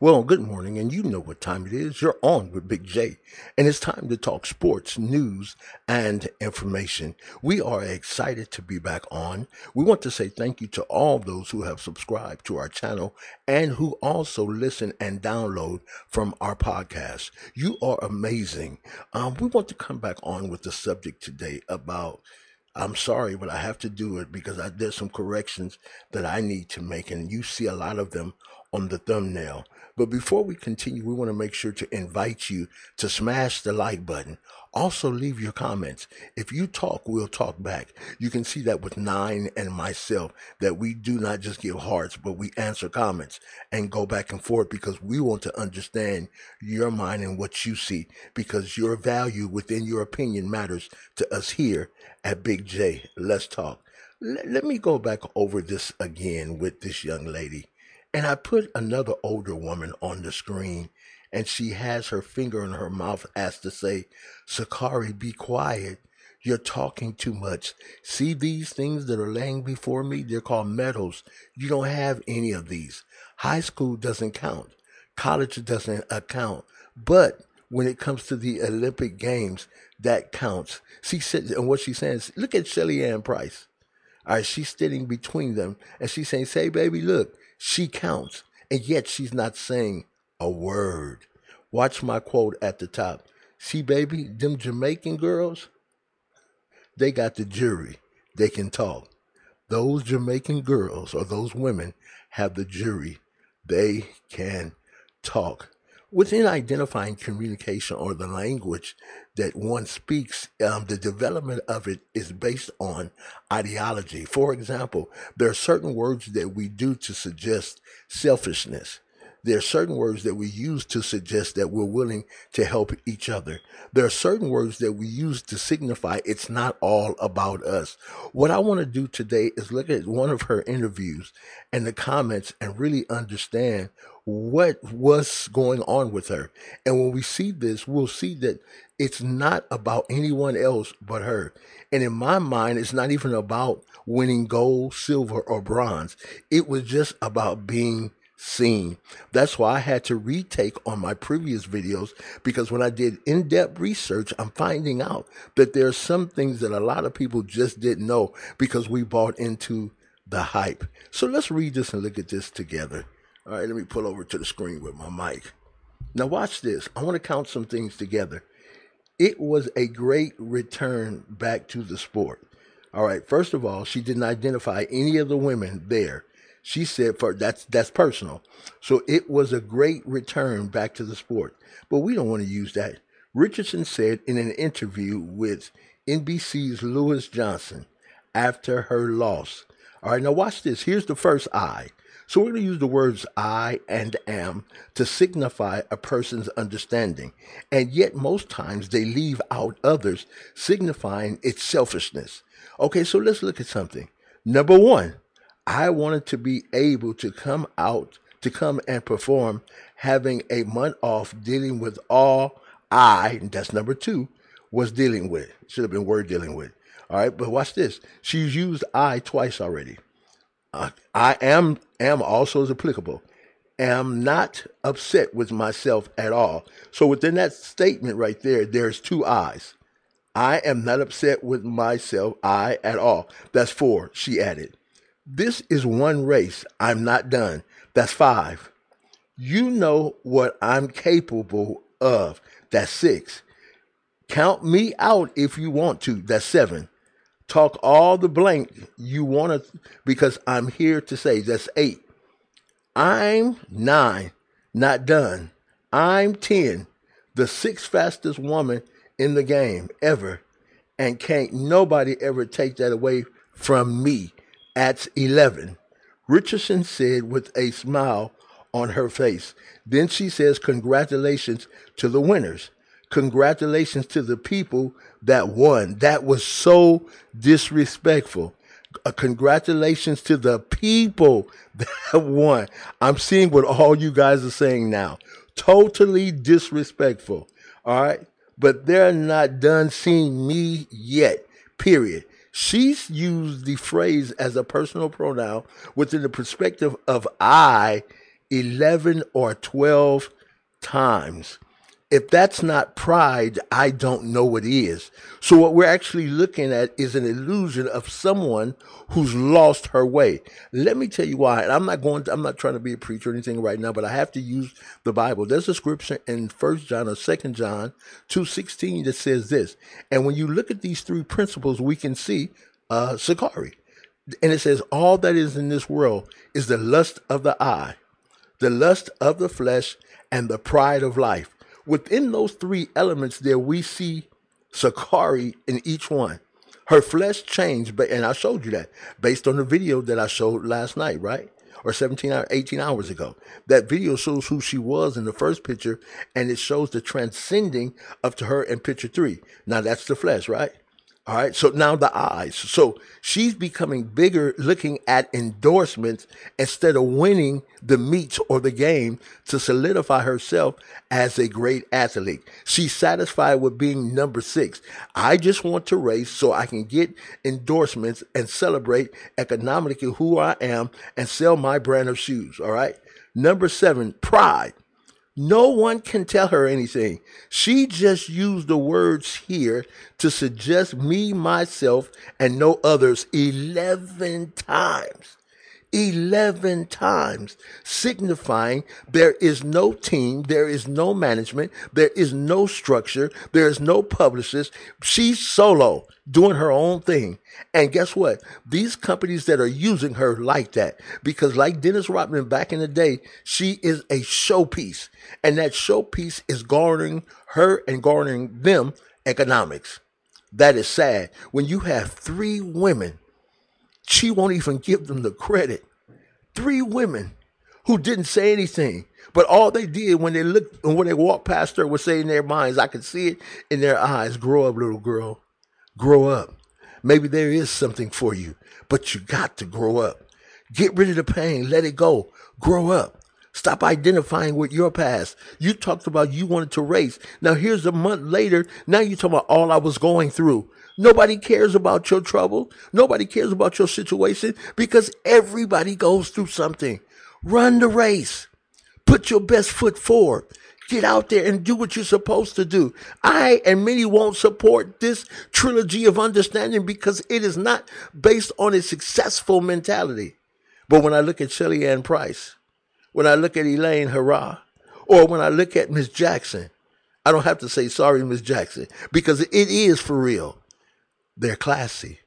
Well, good morning, and you know what time it is. You're on with Big J, and it's time to talk sports, news, and information. We are excited to be back on. We want to say thank you to all those who have subscribed to our channel and who also listen and download from our podcast. You are amazing. Um, we want to come back on with the subject today about I'm sorry, but I have to do it because I, there's some corrections that I need to make, and you see a lot of them on the thumbnail. But before we continue, we want to make sure to invite you to smash the like button. Also, leave your comments. If you talk, we'll talk back. You can see that with Nine and myself, that we do not just give hearts, but we answer comments and go back and forth because we want to understand your mind and what you see because your value within your opinion matters to us here at Big J. Let's talk. Let, let me go back over this again with this young lady. And I put another older woman on the screen, and she has her finger in her mouth as to say, Sha'Carri, be quiet. You're talking too much. See these things that are laying before me? They're called medals. You don't have any of these. High school doesn't count. College doesn't account. But when it comes to the Olympic Games, that counts. She said, and what she's saying look at Shelly Ann Pryce. All right, she's sitting between them, and she's saying, "Say, baby, look, she counts, and yet she's not saying a word. Watch my quote at the top. See, baby, them Jamaican girls, they got the jury. They can talk. Those Jamaican girls or those women have the jury. They can talk. Within identifying communication or the language that one speaks, um, the development of it is based on ideology. For example, there are certain words that we do to suggest selfishness. There are certain words that we use to suggest that we're willing to help each other. There are certain words that we use to signify it's not all about us. What I want to do today is look at one of her interviews and the comments and really understand what was going on with her. And when we see this, we'll see that it's not about anyone else but her. And in my mind, it's not even about winning gold, silver, or bronze. It was just about being seen. That's why I had to retake on my previous videos because when I did in depth research, I'm finding out that there are some things that a lot of people just didn't know because we bought into the hype. So let's read this and look at this together. All right, let me pull over to the screen with my mic. Now, watch this. I want to count some things together. It was a great return back to the sport. All right, first of all, she didn't identify any of the women there. She said for that's that's personal. So it was a great return back to the sport. But we don't want to use that. Richardson said in an interview with NBC's Lewis Johnson after her loss. All right, now watch this. Here's the first I. So we're going to use the words I and am to signify a person's understanding. And yet most times they leave out others, signifying its selfishness. Okay, so let's look at something. Number one, I wanted to be able to come out, to come and perform, having a month off dealing with all I, that's number two, was dealing with. Should have been word dealing with. All right, but watch this. She's used I twice already. Uh, I am am also is applicable. Am not upset with myself at all. So within that statement right there, there's two I's. I am not upset with myself, I at all. That's four, she added. This is one race. I'm not done. That's five. You know what I'm capable of. That's six. Count me out if you want to. That's seven. Talk all the blank you want to, because I'm here to say that's eight. I'm nine, not done. I'm 10, the sixth fastest woman in the game ever. And can't nobody ever take that away from me at 11. Richardson said with a smile on her face. Then she says, Congratulations to the winners. Congratulations to the people that won. That was so disrespectful. Uh, congratulations to the people that won. I'm seeing what all you guys are saying now. Totally disrespectful. All right. But they're not done seeing me yet, period. She's used the phrase as a personal pronoun within the perspective of I 11 or 12 times. If that's not pride, I don't know what is. So what we're actually looking at is an illusion of someone who's lost her way. Let me tell you why. And I'm not going to, I'm not trying to be a preacher or anything right now, but I have to use the Bible. There's a scripture in First John or Second John 2.16 that says this. And when you look at these three principles, we can see uh Sha'Carri. And it says, all that is in this world is the lust of the eye, the lust of the flesh, and the pride of life within those three elements there, we see Sha'Carri in each one. Her flesh changed, but and I showed you that based on the video that I showed last night, right? Or 17 or 18 hours ago. That video shows who she was in the first picture, and it shows the transcending up to her in picture three. Now that's the flesh, right? All right. So now the eyes. So she's becoming bigger looking at endorsements instead of winning the meet or the game to solidify herself as a great athlete. She's satisfied with being number six. I just want to race so I can get endorsements and celebrate economically who I am and sell my brand of shoes. All right. Number seven, pride. No one can tell her anything. She just used the words here to suggest me, myself, and no others 11 times. 11 times, signifying there is no team, there is no management, there is no structure, there is no publicist. She's solo, doing her own thing. And guess what? These companies that are using her like that, because like Dennis Rodman back in the day, she is a showpiece. And that showpiece is garnering her and garnering them economics. That is sad. When you have three women she won't even give them the credit. Three women who didn't say anything, but all they did when they looked and when they walked past her was say in their minds, I could see it in their eyes, grow up, little girl. Grow up. Maybe there is something for you, but you got to grow up. Get rid of the pain. Let it go. Grow up. Stop identifying with your past. You talked about you wanted to race. Now here's a month later. Now you're talking about all I was going through. Nobody cares about your trouble. Nobody cares about your situation because everybody goes through something. Run the race. Put your best foot forward. Get out there and do what you're supposed to do. I and many won't support this trilogy of understanding because it is not based on a successful mentality. But when I look at Shelly Ann Pryce, when I look at Elaine Herah, or when I look at Miss Jackson, I don't have to say sorry, Miss Jackson, because it is for real. They're classy,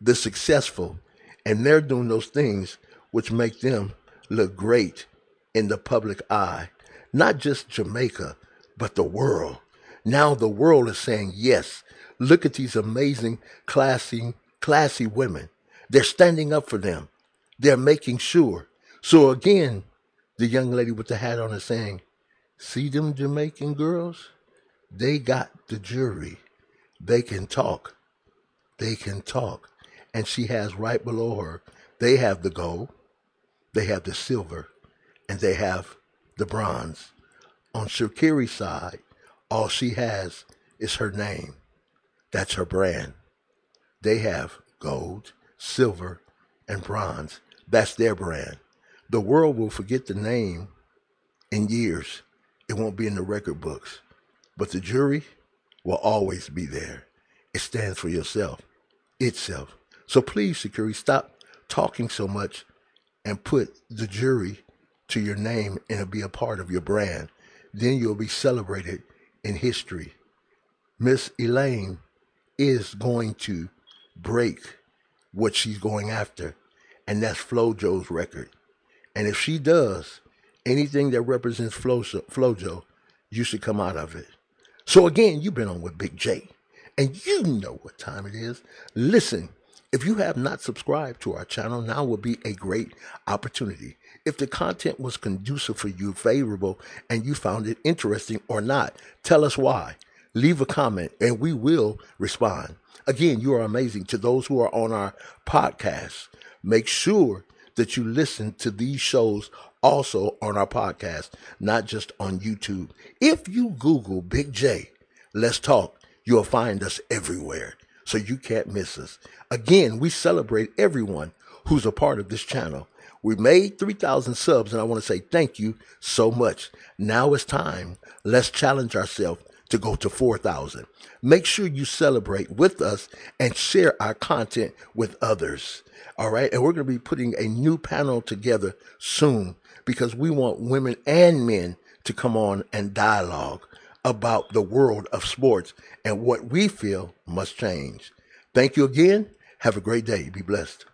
they're successful, and they're doing those things which make them look great in the public eye. Not just Jamaica, but the world. Now the world is saying, yes, look at these amazing, classy, classy women. They're standing up for them. They're making sure. So again, the young lady with the hat on is saying, see them Jamaican girls? They got the jury. They can talk they can talk. And she has right below her, they have the gold, they have the silver, and they have the bronze. On Sha'Carri's side, all she has is her name. That's her brand. They have gold, silver, and bronze. That's their brand. The world will forget the name in years. It won't be in the record books. But the jury will always be there. It stands for yourself itself. So please, security, stop talking so much and put the jury to your name and be a part of your brand. Then you'll be celebrated in history. Miss Elaine is going to break what she's going after, and that's Flojo's record. And if she does anything that represents Flojo, you should come out of it. So again, you've been on with Big J and you know what time it is. Listen, if you have not subscribed to our channel, now would be a great opportunity. If the content was conducive for you, favorable, and you found it interesting or not, tell us why. Leave a comment and we will respond. Again, you are amazing. To those who are on our podcast, make sure that you listen to these shows also on our podcast, not just on YouTube. If you Google Big J, let's talk You'll find us everywhere, so you can't miss us. Again, we celebrate everyone who's a part of this channel. We made 3,000 subs, and I want to say thank you so much. Now it's time. Let's challenge ourselves to go to 4,000. Make sure you celebrate with us and share our content with others. All right. And we're going to be putting a new panel together soon because we want women and men to come on and dialogue about the world of sports and what we feel must change. Thank you again. Have a great day. Be blessed.